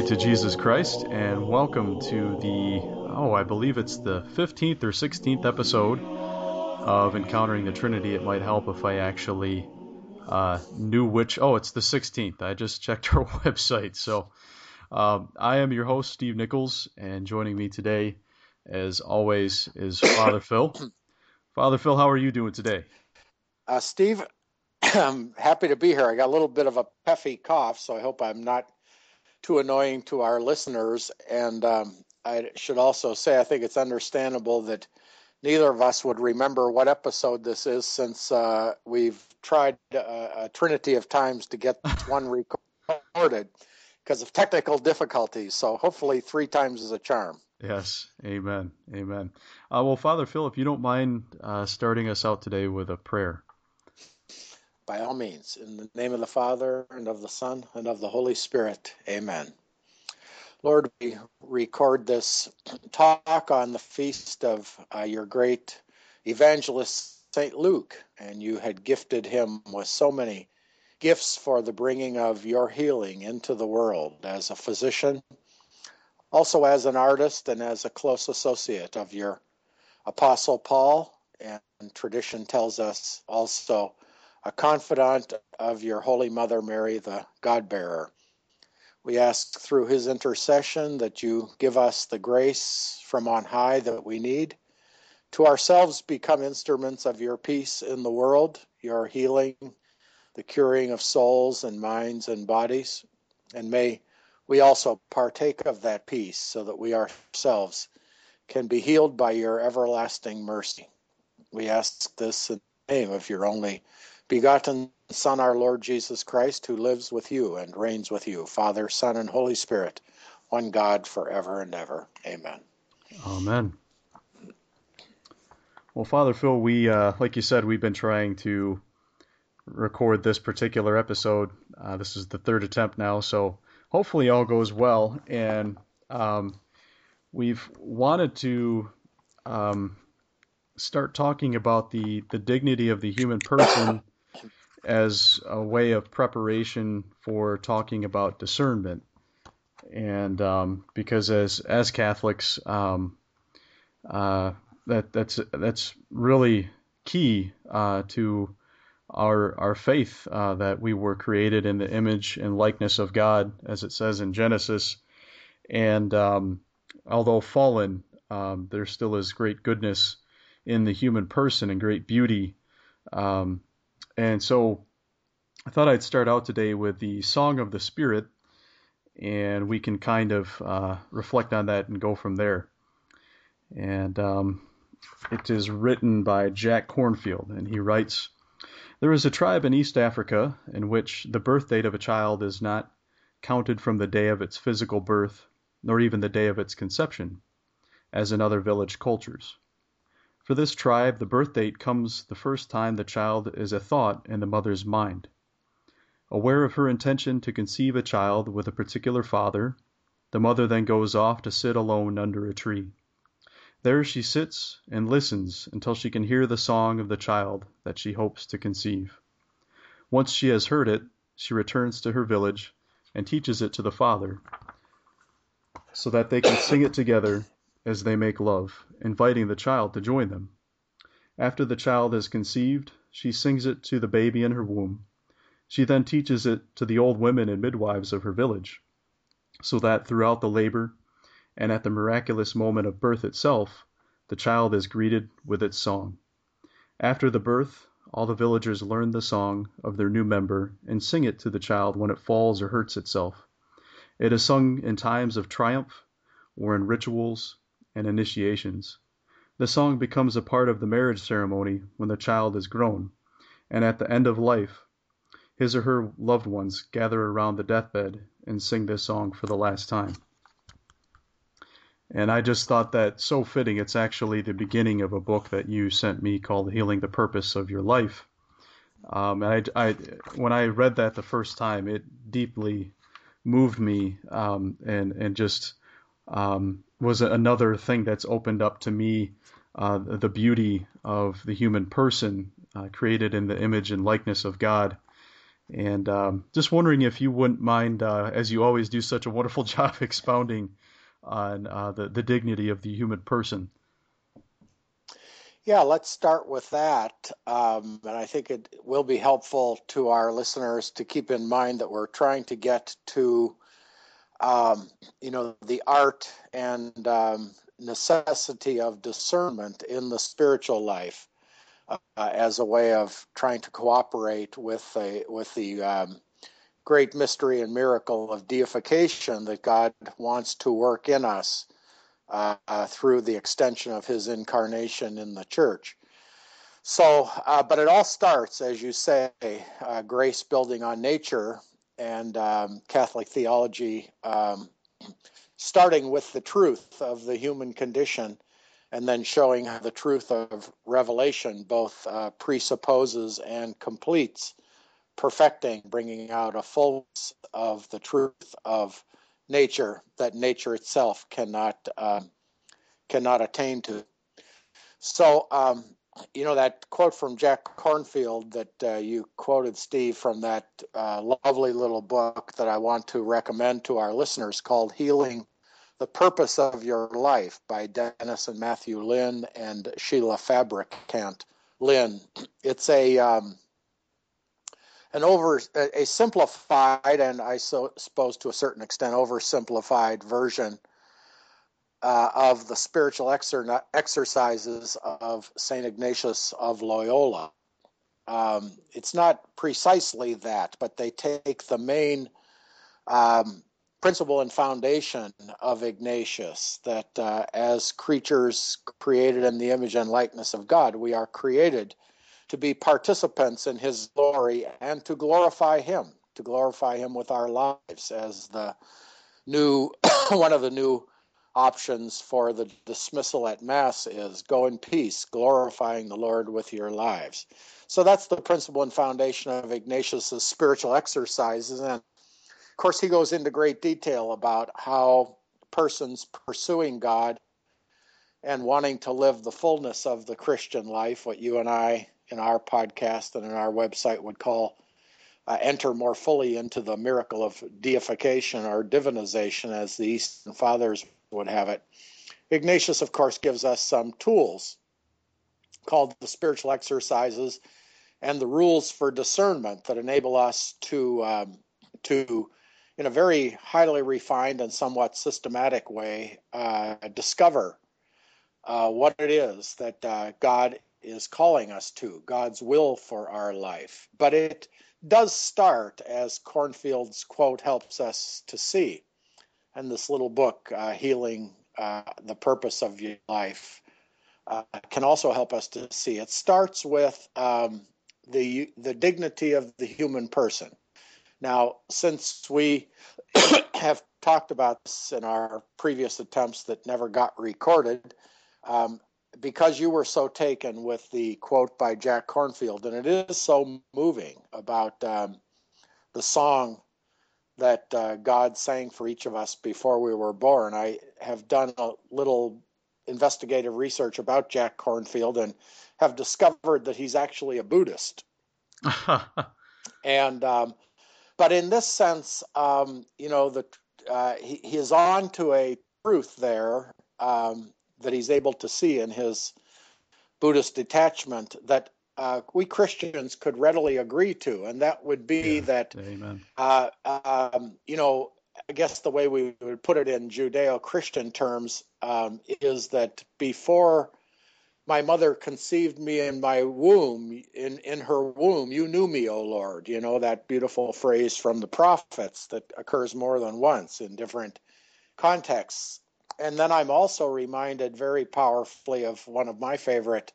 Glory to Jesus Christ, and welcome to the, oh, I believe it's the 15th or 16th episode of Encountering the Trinity. It might help if I actually uh, knew which, oh, it's the 16th. I just checked our website. So um, I am your host, Steve Nichols, and joining me today, as always, is Father Phil. Father Phil, how are you doing today? Uh, Steve, I'm happy to be here. I got a little bit of a puffy cough, so I hope I'm not too annoying to our listeners. And um, I should also say, I think it's understandable that neither of us would remember what episode this is since uh, we've tried a, a, trinity of times to get one recorded because of technical difficulties. So hopefully, three times is a charm. Yes, amen, amen. Uh, well, Father Phil, if you don't mind uh, starting us out today with a prayer. By all means, in the name of the Father, and of the Son, and of the Holy Spirit, amen. Lord, we record this talk on the feast of uh, your great evangelist, St. Luke, and you had gifted him with so many gifts for the bringing of your healing into the world as a physician, also as an artist and as a close associate of your Apostle Paul, and tradition tells us also a confidant of your Holy Mother Mary, the God bearer. We ask through his intercession that you give us the grace from on high that we need to ourselves become instruments of your peace in the world, your healing, the curing of souls and minds and bodies. And may we also partake of that peace so that we ourselves can be healed by your everlasting mercy. We ask this in the name of your only begotten Son, our Lord Jesus Christ, who lives with you and reigns with you, Father, Son, and Holy Spirit, one God forever and ever. Amen. Amen. Well, Father Phil, we, uh, like you said, we've been trying to record this particular episode. Uh, this is the third attempt now, so hopefully all goes well. And um, we've wanted to um, start talking about the, the dignity of the human person as a way of preparation for talking about discernment. And um, because as as Catholics, um, uh, that that's that's really key uh, to our our faith uh, that we were created in the image and likeness of God, as it says in Genesis. And um, although fallen, um, there still is great goodness in the human person and great beauty. Um, and so, I thought I'd start out today with the Song of the Spirit, and we can kind of uh, reflect on that and go from there. And um, it is written by Jack Kornfield, and he writes. There is a tribe in East Africa in which the birth date of a child is not counted from the day of its physical birth, nor even the day of its conception, as in other village cultures. For this tribe the birth date comes the first time the child is a thought in the mother's mind. Aware of her intention to conceive a child with a particular father, the mother then goes off to sit alone under a tree. There she sits and listens until she can hear the song of the child that she hopes to conceive. Once she has heard it, she returns to her village and teaches it to the father, so that they can sing it together as they make love, inviting the child to join them. After the child is conceived, she sings it to the baby in her womb. She then teaches it to the old women and midwives of her village, so that throughout the labor and at the miraculous moment of birth itself, the child is greeted with its song. After the birth, all the villagers learn the song of their new member and sing it to the child when it falls or hurts itself. It is sung in times of triumph or in rituals and initiations. The song becomes a part of the marriage ceremony when the child is grown, and at the end of life, his or her loved ones gather around the deathbed and sing this song for the last time. And I just thought that so fitting. It's actually the beginning of a book that you sent me called Healing the Purpose of Your Life. Um, and I, I, when I read that the first time, it deeply moved me um, and, and just um, was another thing that's opened up to me uh, the beauty of the human person uh, created in the image and likeness of God. And um, just wondering if you wouldn't mind, uh, as you always do such a wonderful job expounding on uh, the, the dignity of the human person. Yeah, let's start with that. Um, and I think it will be helpful to our listeners to keep in mind that we're trying to get to, um, you know, the art and um, necessity of discernment in the spiritual life uh, as a way of trying to cooperate with a, with the um, great mystery and miracle of deification that God wants to work in us uh, uh, through the extension of His incarnation in the church. So, uh, but it all starts, as you say, uh, grace building on nature and um, Catholic theology, um, starting with the truth of the human condition and then showing how the truth of revelation both uh, presupposes and completes, perfecting, bringing out a fullness of the truth of nature that nature itself cannot um, cannot attain to. So, um, you know that quote from Jack Kornfield that uh, you quoted, Steve, from that uh, lovely little book that I want to recommend to our listeners called "Healing the Purpose of Your Life by Dennis and Matthew Linn and Sheila Fabricant Linn. It's a um, an over a simplified and I so, suppose to a certain extent oversimplified version uh, of the spiritual exer- exercises of Saint Ignatius of Loyola. Um, it's not precisely that, but they take the main um, principle and foundation of Ignatius that uh, as creatures created in the image and likeness of God, we are created to be participants in his glory and to glorify him, to glorify him with our lives as the new one of the new options for the dismissal at mass is go in peace glorifying the lord with your lives. So that's the principle and foundation of ignatius's spiritual exercises. And of course he goes into great detail about how persons pursuing god and wanting to live the fullness of the christian life what you and i in our podcast and in our website would call uh, enter more fully into the miracle of deification or divinization, as the Eastern Fathers would have it. Ignatius, of course, gives us some tools called the spiritual exercises and the rules for discernment that enable us to um, to in a very highly refined and somewhat systematic way uh, discover uh, what it is that uh, God is calling us to, God's will for our life. But it does start, as Kornfield's quote helps us to see, and this little book, uh, Healing uh, the Purpose of Your Life, uh, can also help us to see. It starts with um, the, the dignity of the human person. Now, since we have talked about this in our previous attempts that never got recorded, um, because you were so taken with the quote by Jack Kornfield, and it is so moving about um, the song that uh, God sang for each of us before we were born. I have done a little investigative research about Jack Kornfield and have discovered that he's actually a Buddhist. and um, but in this sense, um, you know, the uh, he, he is on to a truth there um, that he's able to see in his Buddhist detachment that uh, we Christians could readily agree to, and that would be yeah. that, uh, um, you know, I guess the way we would put it in Judeo Christian terms um, is that before my mother conceived me in my womb, in, in her womb, you knew me, O Lord. You know, that beautiful phrase from the prophets that occurs more than once in different contexts and then I'm also reminded very powerfully of one of my favorite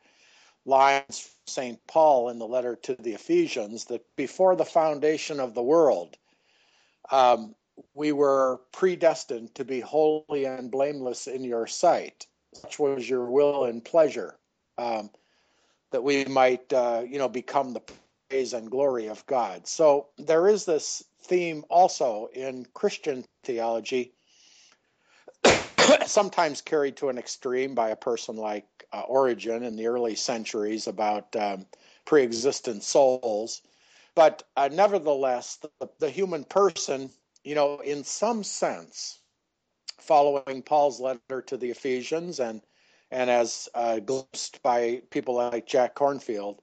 lines from St. Paul in the letter to the Ephesians that before the foundation of the world, um, we were predestined to be holy and blameless in your sight. Such was your will and pleasure, um, that we might, uh, you know, become the praise and glory of God. So there is this theme also in Christian theology sometimes carried to an extreme by a person like uh, Origen in the early centuries about um, pre-existent souls. But uh, nevertheless, the, the human person, you know, in some sense, following Paul's letter to the Ephesians and and as uh, glimpsed by people like Jack Kornfield,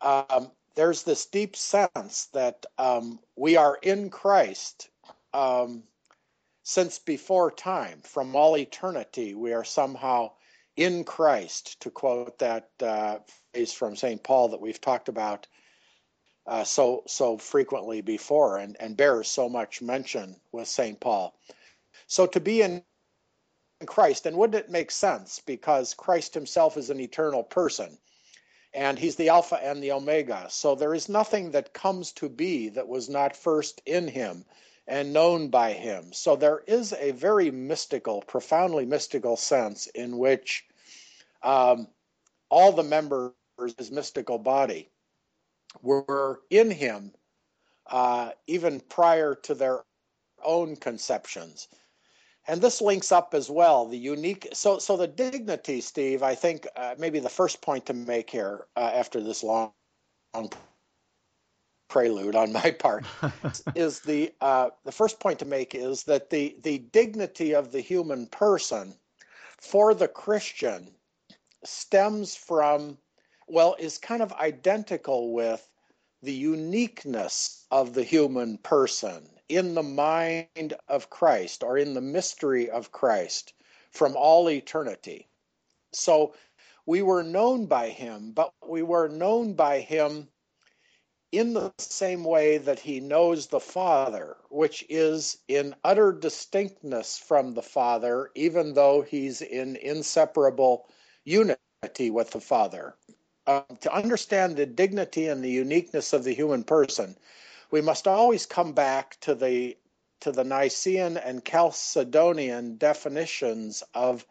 um, there's this deep sense that um, we are in Christ um, since before time, from all eternity. We are somehow in Christ, to quote that uh, phrase from St. Paul that we've talked about uh, so so frequently before, and and bears so much mention with St. Paul. So to be in Christ, and wouldn't it make sense because Christ Himself is an eternal person and he's the Alpha and the Omega. So there is nothing that comes to be that was not first in him and known by him. So there is a very mystical, profoundly mystical sense in which um, all the members of his mystical body were in him uh, even prior to their own conceptions and this links up as well the unique so so the dignity steve i think uh, maybe the first point to make here uh, after this long, long, prelude on my part is the uh, the first point to make is that the the dignity of the human person for the christian stems from well is kind of identical with the uniqueness of the human person in the mind of Christ or in the mystery of Christ from all eternity. So we were known by him, but we were known by him in the same way that he knows the Father, which is in utter distinctness from the Father, even though he's in inseparable unity with the Father. Uh, to understand the dignity and the uniqueness of the human person, we must always come back to the to the Nicene and Chalcedonian definitions of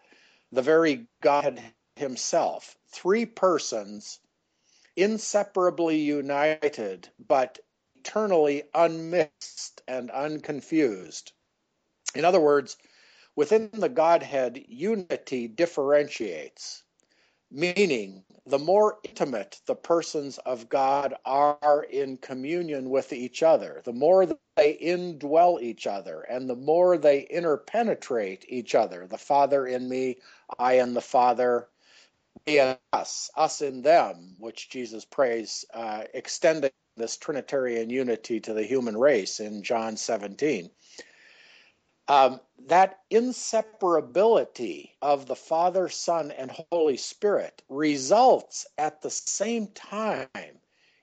the very God himself. Three persons inseparably united, but eternally unmixed and unconfused. In other words, within the Godhead, unity differentiates, meaning the more intimate the persons of God are in communion with each other, the more they indwell each other, and the more they interpenetrate each other. The Father in me, I in the Father, us, us in them, which Jesus prays, uh, extending this Trinitarian unity to the human race in John 17 um, that inseparability of the Father, Son, and Holy Spirit results at the same time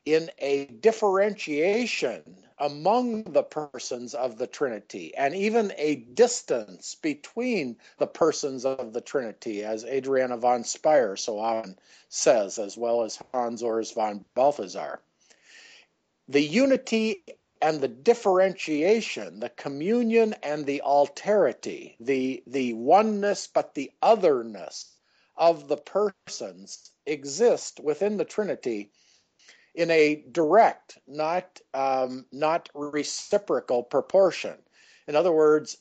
in a differentiation among the persons of the Trinity and even a distance between the persons of the Trinity, as Adrienne von Speyr so often says, as well as Hans Urs von Balthasar. The unity and the differentiation, the communion and the alterity, the, the oneness but the otherness of the persons exist within the Trinity in a direct, not, um, not reciprocal proportion. In other words,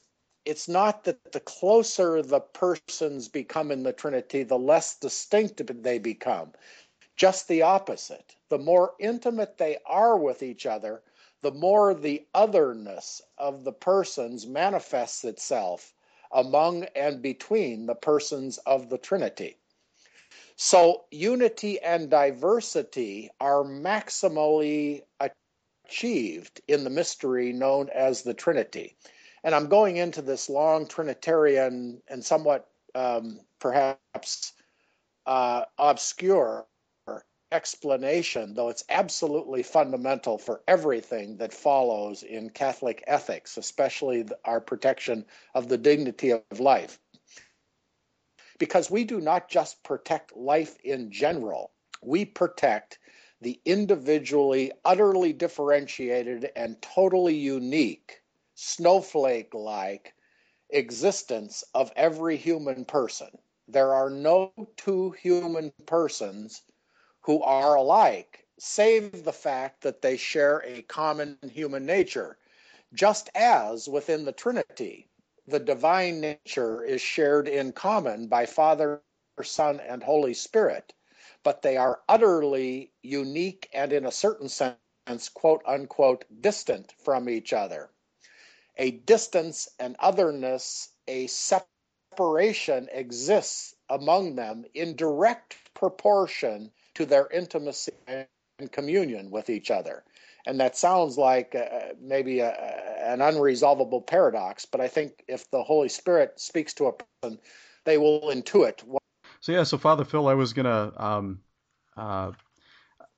it's not that the closer the persons become in the Trinity, the less distinct they become. Just the opposite. The more intimate they are with each other, the more the otherness of the persons manifests itself among and between the persons of the Trinity. So, unity and diversity are maximally achieved in the mystery known as the Trinity. And I'm going into this long Trinitarian and somewhat um, perhaps uh, obscure explanation, though it's absolutely fundamental for everything that follows in Catholic ethics, especially our protection of the dignity of life. Because we do not just protect life in general, we protect the individually, utterly differentiated, and totally unique, snowflake like existence of every human person. There are no two human persons who are alike, save the fact that they share a common human nature, just as within the Trinity, the divine nature is shared in common by Father, Son, and Holy Spirit, but they are utterly unique and, in a certain sense, quote unquote, distant from each other. A distance and otherness, a separation exists among them in direct proportion to their intimacy and communion with each other. And that sounds like uh, maybe a, an unresolvable paradox, but I think if the Holy Spirit speaks to a person, they will intuit. What... So yeah, so Father Phil, I was gonna, um, uh,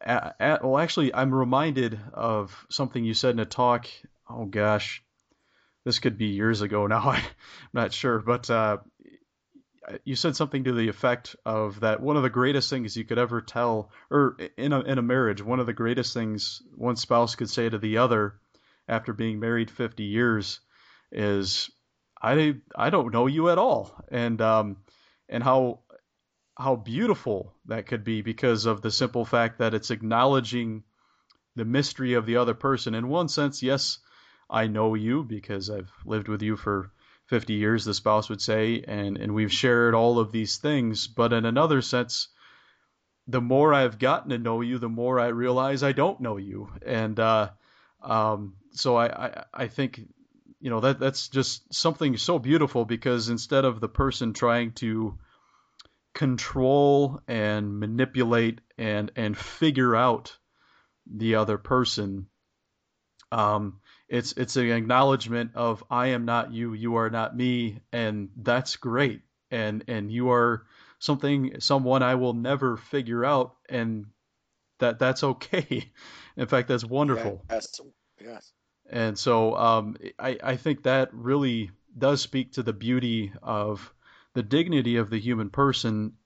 at, well, actually, I'm reminded of something you said in a talk. Oh gosh, this could be years ago now. I'm not sure, but uh, you said something to the effect of that one of the greatest things you could ever tell, or in a in a marriage, one of the greatest things one spouse could say to the other after being married 50 years is, "I I don't know you at all," and um, and how how beautiful that could be because of the simple fact that it's acknowledging the mystery of the other person. In one sense, yes, I know you because I've lived with you for 50 years, the spouse would say, and, and we've shared all of these things. But in another sense, the more I've gotten to know you, the more I realize I don't know you. And uh, um, so I, I, I think, you know, that that's just something so beautiful because instead of the person trying to control and manipulate and and figure out the other person, um, it's it's an acknowledgement of I am not you, you are not me, and that's great. And and you are something someone I will never figure out, and that that's okay. In fact, that's wonderful. Yes. Yes. And so um, I I think that really does speak to the beauty of the dignity of the human person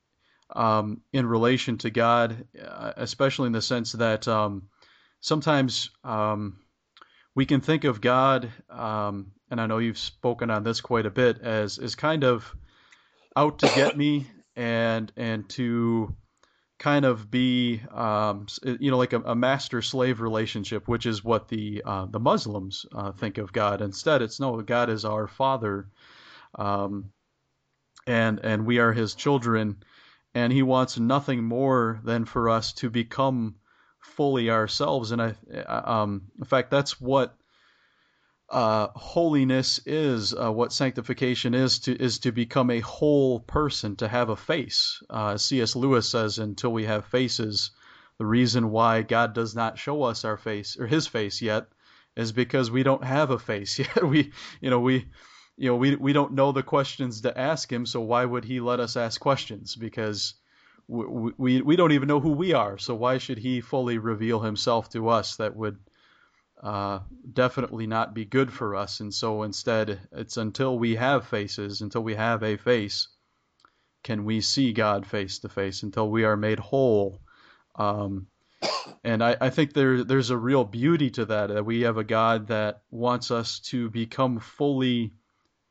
um, in relation to God, uh, especially in the sense that um, sometimes um, we can think of God, um, and I know you've spoken on this quite a bit, as as kind of out to get me and and to kind of be um, you know like a, a master slave relationship, which is what the uh, the Muslims uh, think of God. Instead, it's no, God is our Father, um, and and we are His children, and He wants nothing more than for us to become fully ourselves. And I, um, in fact, that's what uh, holiness is. Uh, what sanctification is to is to become a whole person, to have a face. Uh, C.S. Lewis says, "Until we have faces, the reason why God does not show us our face or His face yet is because we don't have a face yet. we, you know, we." You know, we we don't know the questions to ask him, so why would he let us ask questions? Because we, we, we don't even know who we are. So why should he fully reveal himself to us? That would uh, definitely not be good for us. And so instead, it's until we have faces, until we have a face, can we see God face to face, until we are made whole. Um, and I, I, think there there's a real beauty to that that we have a God that wants us to become fully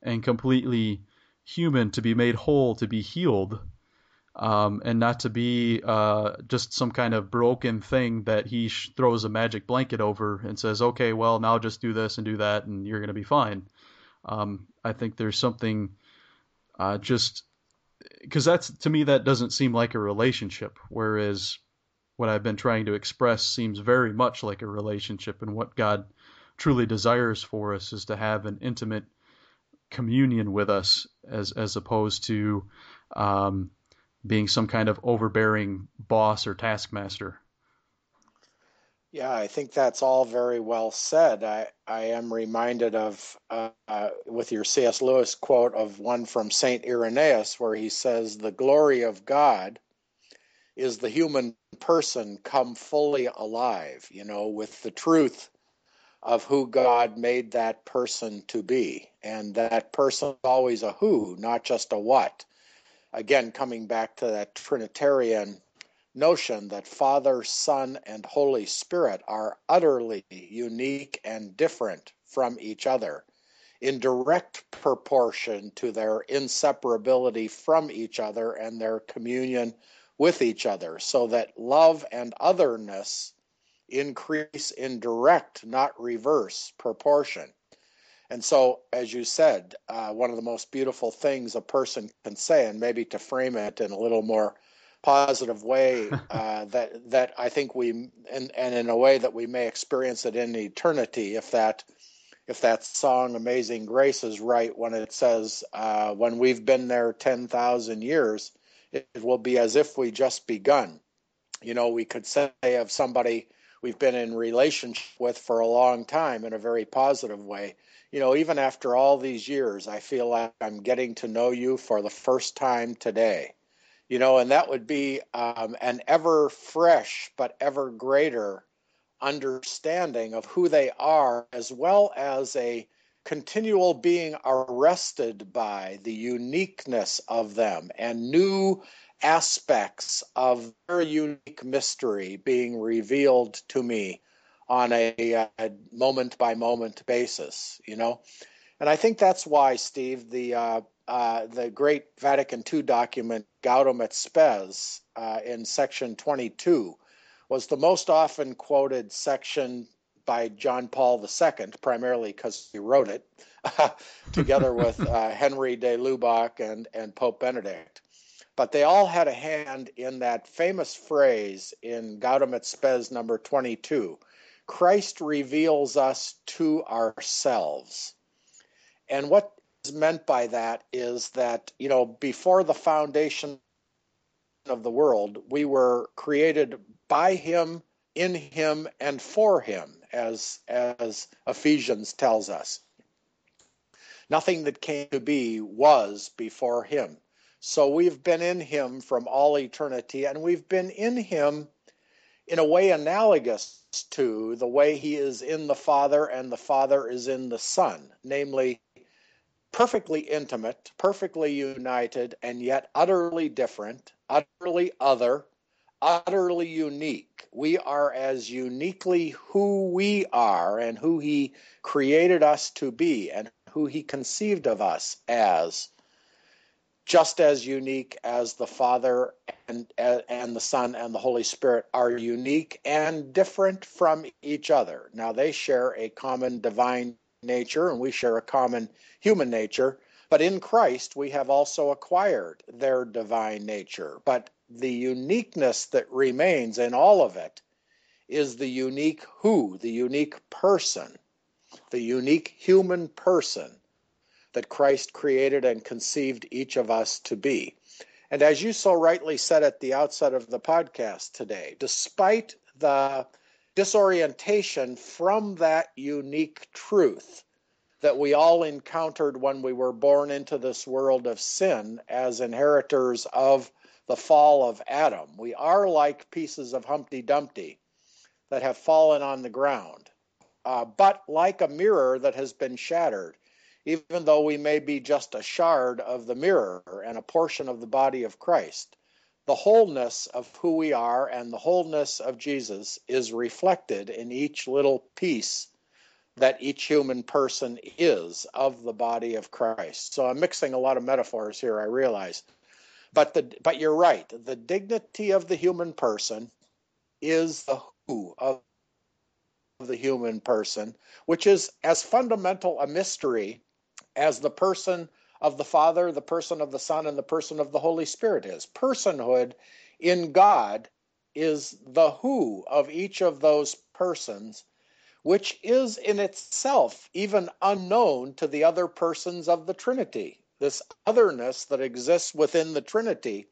and completely human, to be made whole, to be healed um, and not to be uh, just some kind of broken thing that he sh- throws a magic blanket over and says, okay, well, now just do this and do that, and you're going to be fine. Um, I think there's something uh, just because that's to me that doesn't seem like a relationship, whereas what I've been trying to express seems very much like a relationship, and what God truly desires for us is to have an intimate communion with us, as as opposed to um, being some kind of overbearing boss or taskmaster. Yeah, I think that's all very well said. I, I am reminded of, uh, uh, with your C.S. Lewis quote, of one from St. Irenaeus, where he says, The glory of God is the human person come fully alive, you know, with the truth of who God made that person to be. And that person always a who, not just a what again, coming back to that Trinitarian notion that Father, Son, and Holy Spirit are utterly unique and different from each other in direct proportion to their inseparability from each other and their communion with each other, so that love and otherness increase in direct, not reverse, proportion. And so, as you said, uh, one of the most beautiful things a person can say, and maybe to frame it in a little more positive way uh, that that I think we and and in a way that we may experience it in eternity if that if that song Amazing Grace is right when it says uh, when we've been there 10,000 years it, it will be as if we just begun. You know we could say of somebody we've been in relationship with for a long time in a very positive way you know even after all these years I feel like I'm getting to know you for the first time today. You know, and that would be um, an ever fresh but ever greater understanding of who they are, as well as a continual being arrested by the uniqueness of them and new aspects of their unique mystery being revealed to me on a, a moment by moment basis, you know. And I think that's why, Steve, the uh, uh, the great Vatican II document Gaudium et Spes uh, in section 22 was the most often quoted section by John Paul II, primarily because he wrote it, together with uh, Henri de Lubac and, and Pope Benedict. But they all had a hand in that famous phrase in Gaudium et Spes number 22 Christ reveals us to ourselves. And what is meant by that is that, you know, before the foundation of the world, we were created by him, in him, and for him, as, as Ephesians tells us. Nothing that came to be was before him. So we've been in him from all eternity, and we've been in him in a way analogous to the way he is in the Father and the Father is in the Son, namely, perfectly intimate, perfectly united, and yet utterly different, utterly other, utterly unique. We are as uniquely who we are and who He created us to be and who He conceived of us as, just as unique as the Father and, and the Son and the Holy Spirit are unique and different from each other. Now, they share a common divine nature and we share a common human nature. But in Christ, we have also acquired their divine nature. But the uniqueness that remains in all of it is the unique who, the unique person, the unique human person that Christ created and conceived each of us to be. And as you so rightly said at the outset of the podcast today, despite the disorientation from that unique truth that we all encountered when we were born into this world of sin as inheritors of the fall of Adam. We are like pieces of Humpty Dumpty that have fallen on the ground, uh, but like a mirror that has been shattered, even though we may be just a shard of the mirror and a portion of the body of Christ the wholeness of who we are and the wholeness of Jesus is reflected in each little piece that each human person is of the body of Christ. So I'm mixing a lot of metaphors here, I realize. But the but you're right. The dignity of the human person is the who of the human person, which is as fundamental a mystery as the person of the Father, the person of the Son, and the person of the Holy Spirit is. Personhood in God is the who of each of those persons, which is in itself even unknown to the other persons of the Trinity. This otherness that exists within the Trinity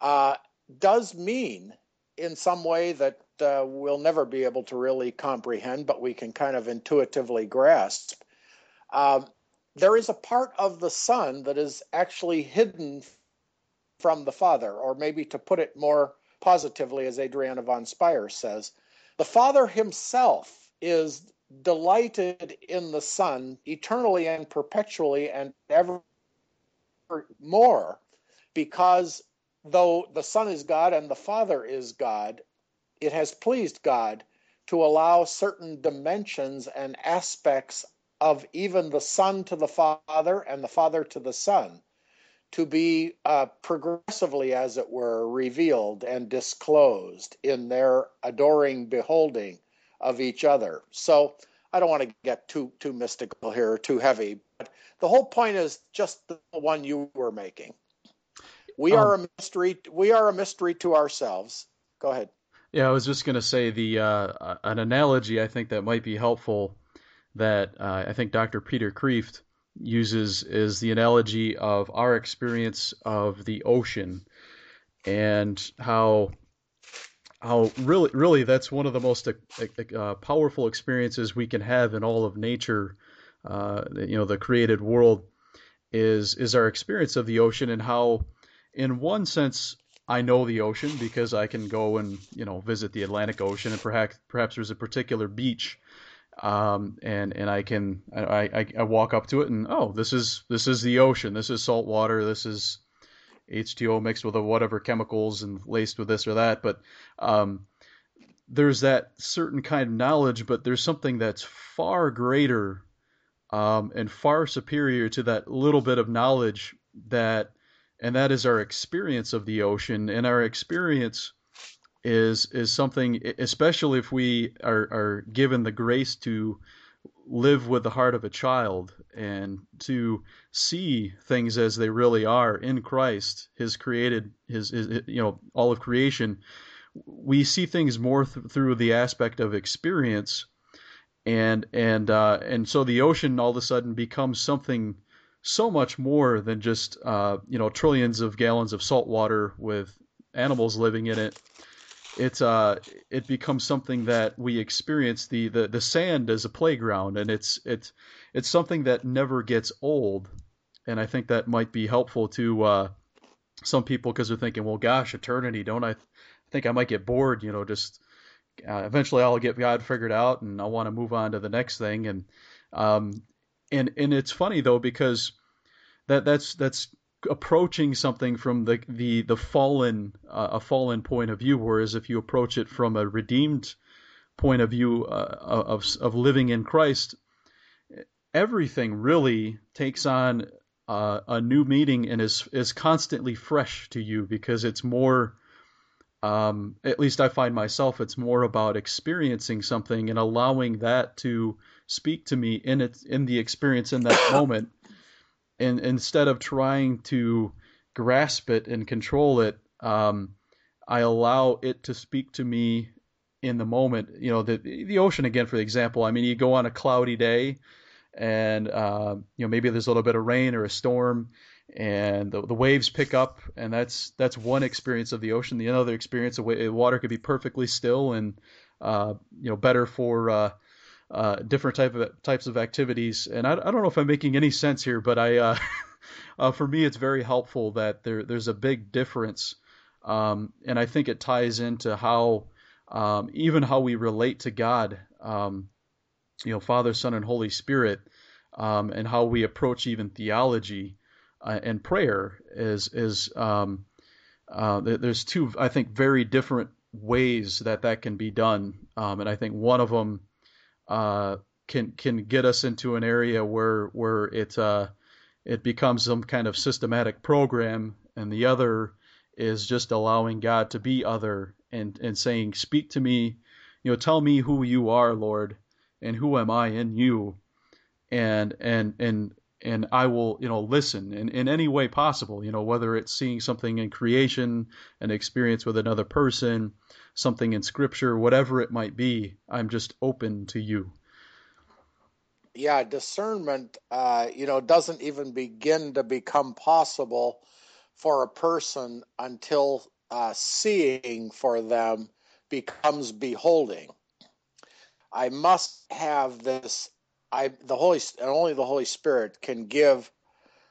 uh, does mean, in some way, that uh, we'll never be able to really comprehend, but we can kind of intuitively grasp. Uh, there is a part of the Son that is actually hidden from the Father, or maybe to put it more positively, as Adrienne von Speyr says, the Father himself is delighted in the Son eternally and perpetually and ever more because though the Son is God and the Father is God, it has pleased God to allow certain dimensions and aspects of even the Son to the Father and the Father to the Son to be uh, progressively, as it were, revealed and disclosed in their adoring beholding of each other. So I don't want to get too too mystical here, or too heavy, but the whole point is just the one you were making. We um, are a mystery. We are a mystery to ourselves. Go ahead. Yeah, I was just going to say the uh, an analogy I think that might be helpful that uh, I think Dr. Peter Kreeft uses is the analogy of our experience of the ocean and how how really really that's one of the most uh, uh, powerful experiences we can have in all of nature uh, you know the created world is is our experience of the ocean and how in one sense I know the ocean because I can go and you know visit the Atlantic Ocean and perhaps perhaps there's a particular beach um, and and I can I, I, I walk up to it and oh this is this is the ocean this is salt water this is H2O mixed with whatever chemicals and laced with this or that but um, there's that certain kind of knowledge but there's something that's far greater um, and far superior to that little bit of knowledge that and that is our experience of the ocean. And our experience is is something, especially if we are, are given the grace to live with the heart of a child and to see things as they really are in Christ, His created, His, his you know, all of creation. We see things more th- through the aspect of experience, and and uh, and so the ocean all of a sudden becomes something so much more than just uh, you know trillions of gallons of salt water with animals living in it. It uh, it becomes something that we experience the, the the sand as a playground, and it's it's it's something that never gets old, and I think that might be helpful to uh, some people because they're thinking, well, gosh, eternity, don't I? think I might get bored, you know, just uh, eventually I'll get God figured out and I want to move on to the next thing. And um, and and it's funny though because that that's that's approaching something from the the the fallen uh, a fallen point of view whereas if you approach it from a redeemed point of view uh, of of living in Christ everything really takes on uh, a new meaning and is is constantly fresh to you because it's more um, at least I find myself it's more about experiencing something and allowing that to speak to me in it in the experience in that moment and instead of trying to grasp it and control it um, I allow it to speak to me in the moment. You know the the ocean again for example I mean you go on a cloudy day and uh, you know maybe there's a little bit of rain or a storm and the, the waves pick up and that's that's one experience of the ocean. The other experience of water could be perfectly still and uh, you know better for uh, uh, different type of types of activities. And I, I, don't know if I'm making any sense here, but I, uh, uh, for me, it's very helpful that there there's a big difference, um, and I think it ties into how um, even how we relate to God, um, you know, Father, Son, and Holy Spirit, um, and how we approach even theology uh, and prayer is is um, uh, there's two I think very different ways that that can be done, um, and I think one of them uh, can can get us into an area where where it uh, it becomes some kind of systematic program, and the other is just allowing God to be other and and saying, "Speak to me, you know, tell me who you are, Lord, and who am I in you." And and and and I will, you know, listen in, in any way possible, you know, whether it's seeing something in creation, an experience with another person, something in scripture, whatever it might be, I'm just open to you. Yeah, discernment, uh, you know, doesn't even begin to become possible for a person until uh, seeing for them becomes beholding. I must have this. I the Holy and only the Holy Spirit can give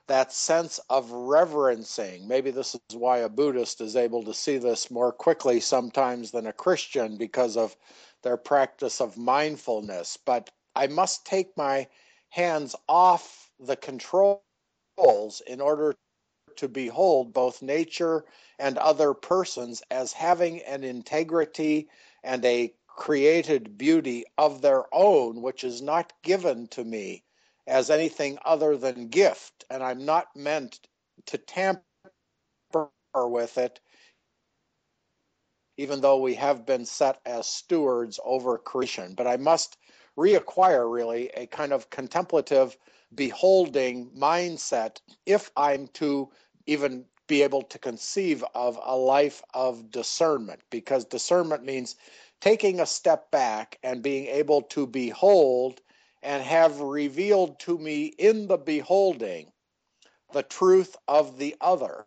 that sense of reverencing. Maybe this is why a Buddhist is able to see this more quickly sometimes than a Christian because of their practice of mindfulness. But I must take my hands off the controls in order to behold both nature and other persons as having an integrity and a created beauty of their own, which is not given to me as anything other than gift, and I'm not meant to tamper with it, even though we have been set as stewards over creation. But I must reacquire really a kind of contemplative, beholding mindset if I'm to even be able to conceive of a life of discernment because discernment means taking a step back and being able to behold and have revealed to me in the beholding the truth of the other.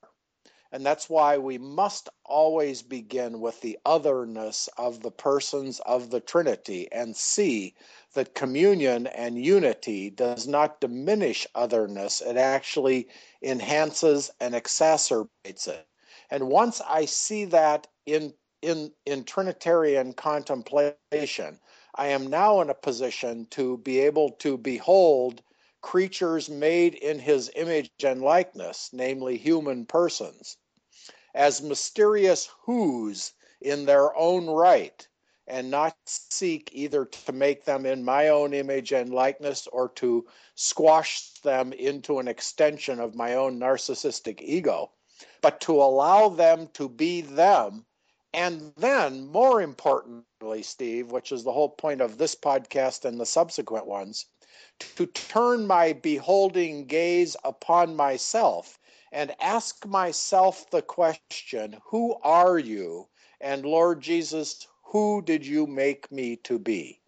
And that's why we must always begin with the otherness of the persons of the Trinity and see that communion and unity does not diminish otherness, it actually enhances and exacerbates it. And once I see that in in in Trinitarian contemplation, I am now in a position to be able to behold creatures made in his image and likeness, namely human persons, as mysterious who's in their own right, and not seek either to make them in my own image and likeness or to squash them into an extension of my own narcissistic ego, but to allow them to be them and then, more importantly, Steve, which is the whole point of this podcast and the subsequent ones, to turn my beholding gaze upon myself and ask myself the question, Who are you? And Lord Jesus, who did you make me to be?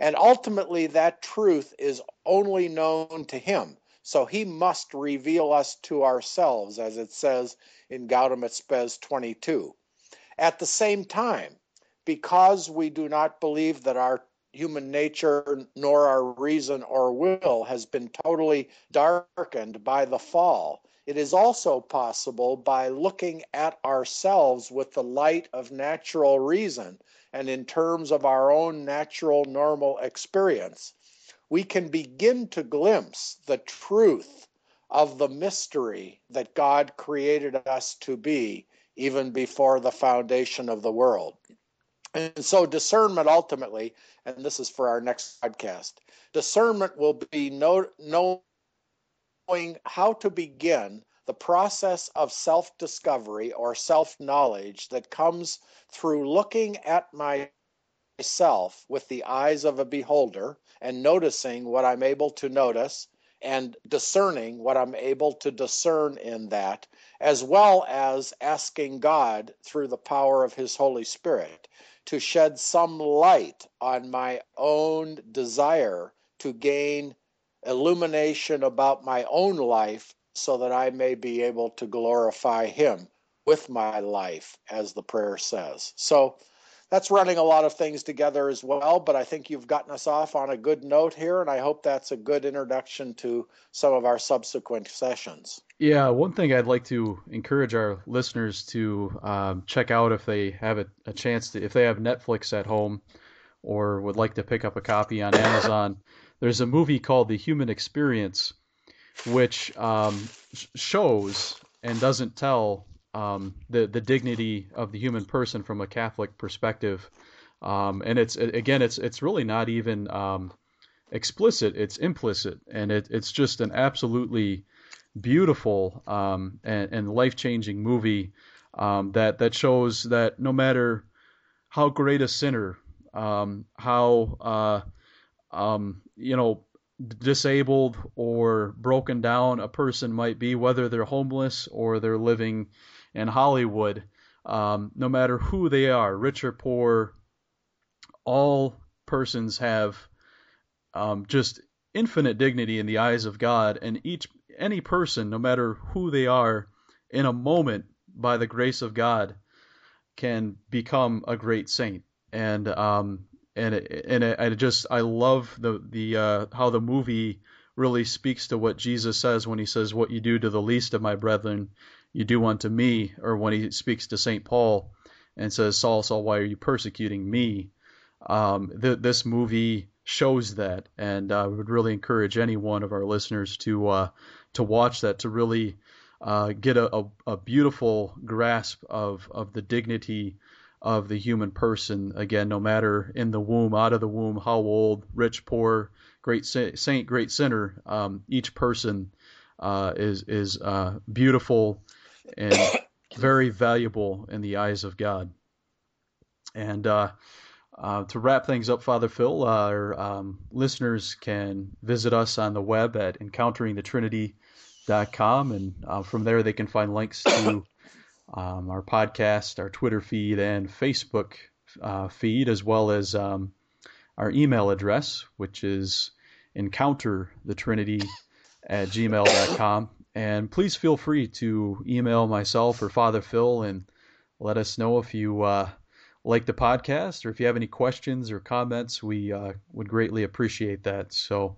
And ultimately, that truth is only known to Him. So He must reveal us to ourselves, as it says in et Spes 22. At the same time, because we do not believe that our human nature nor our reason or will has been totally darkened by the fall, it is also possible by looking at ourselves with the light of natural reason and in terms of our own natural normal experience, we can begin to glimpse the truth of the mystery that God created us to be even before the foundation of the world. And so, discernment ultimately, and this is for our next podcast, discernment will be know, knowing how to begin the process of self discovery or self knowledge that comes through looking at myself with the eyes of a beholder and noticing what I'm able to notice and discerning what I'm able to discern in that, as well as asking God through the power of His Holy Spirit to shed some light on my own desire to gain illumination about my own life so that I may be able to glorify Him with my life, as the prayer says. So, that's running a lot of things together as well, but I think you've gotten us off on a good note here, and I hope that's a good introduction to some of our subsequent sessions. Yeah, one thing I'd like to encourage our listeners to um, check out if they have a, a, chance to, if they have Netflix at home or would like to pick up a copy on Amazon, there's a movie called The Human Experience, which um, shows and doesn't tell um, the the dignity of the human person from a Catholic perspective. Um, and it's again, it's it's really not even um, explicit; it's implicit, and it, it's just an absolutely beautiful um, and, and life changing movie um, that that shows that no matter how great a sinner, um, how uh, you know disabled or broken down a person might be, whether they're homeless or they're living in Hollywood, um, no matter who they are, rich or poor, all persons have um, just infinite dignity in the eyes of God, and each any person, no matter who they are, in a moment by the grace of God, can become a great saint. And um, and it, and it, I just I love the the uh, how the movie really speaks to what Jesus says when he says, "What you do to the least of my brethren, you do unto me, or when he speaks to St. Paul and says, Saul, Saul, why are you persecuting me? Um, th- this movie shows that, and I uh, would really encourage any one of our listeners to uh, to watch that to really uh, get a, a, a, beautiful grasp of, of the dignity of the human person. Again, no matter in the womb, out of the womb, how old, rich, poor, great saint, great sinner, um, each person uh, is is uh, beautiful and very valuable in the eyes of God. And uh, uh, to wrap things up, Father Phil, our um, listeners can visit us on the web at encounteringthetrinity.com, and uh, from there they can find links to um, our podcast, our Twitter feed, and Facebook uh, feed, as well as um, our email address, which is encounterthetrinity at gmail.com. And please feel free to email myself or Father Phil and let us know if you uh, like the podcast or if you have any questions or comments. We uh, would greatly appreciate that. So,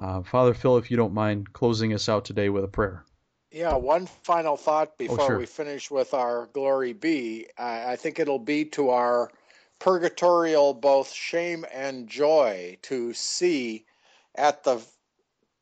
uh, Father Phil, if you don't mind closing us out today with a prayer. Yeah, one final thought before oh, sure. we finish with our glory be. I think it'll be to our purgatorial both shame and joy to see at the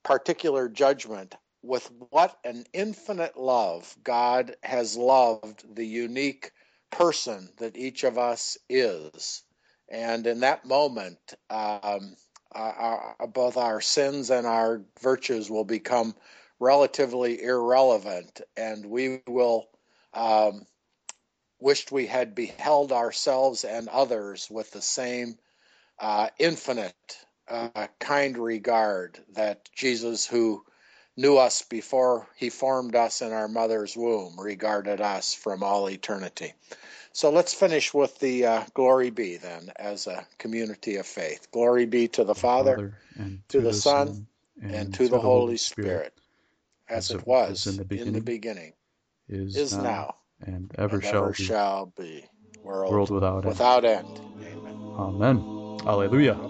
particular judgment with what an infinite love God has loved the unique person that each of us is. And in that moment, um, our, our, both our sins and our virtues will become relatively irrelevant, and we will um, wished we had beheld ourselves and others with the same uh, infinite uh, kind regard that Jesus, who knew us before he formed us in our mother's womb, regarded us from all eternity. So let's finish with the uh, glory be then as a community of faith. Glory be to the Father, Father and to, to the, the, Son, and, and to, to, the Holy Spirit, Spirit as, as, it was in the beginning, in the beginning is, is now, now, and ever, and shall, ever be. shall be. World, world without, without end. end. Amen. Amen. Alleluia.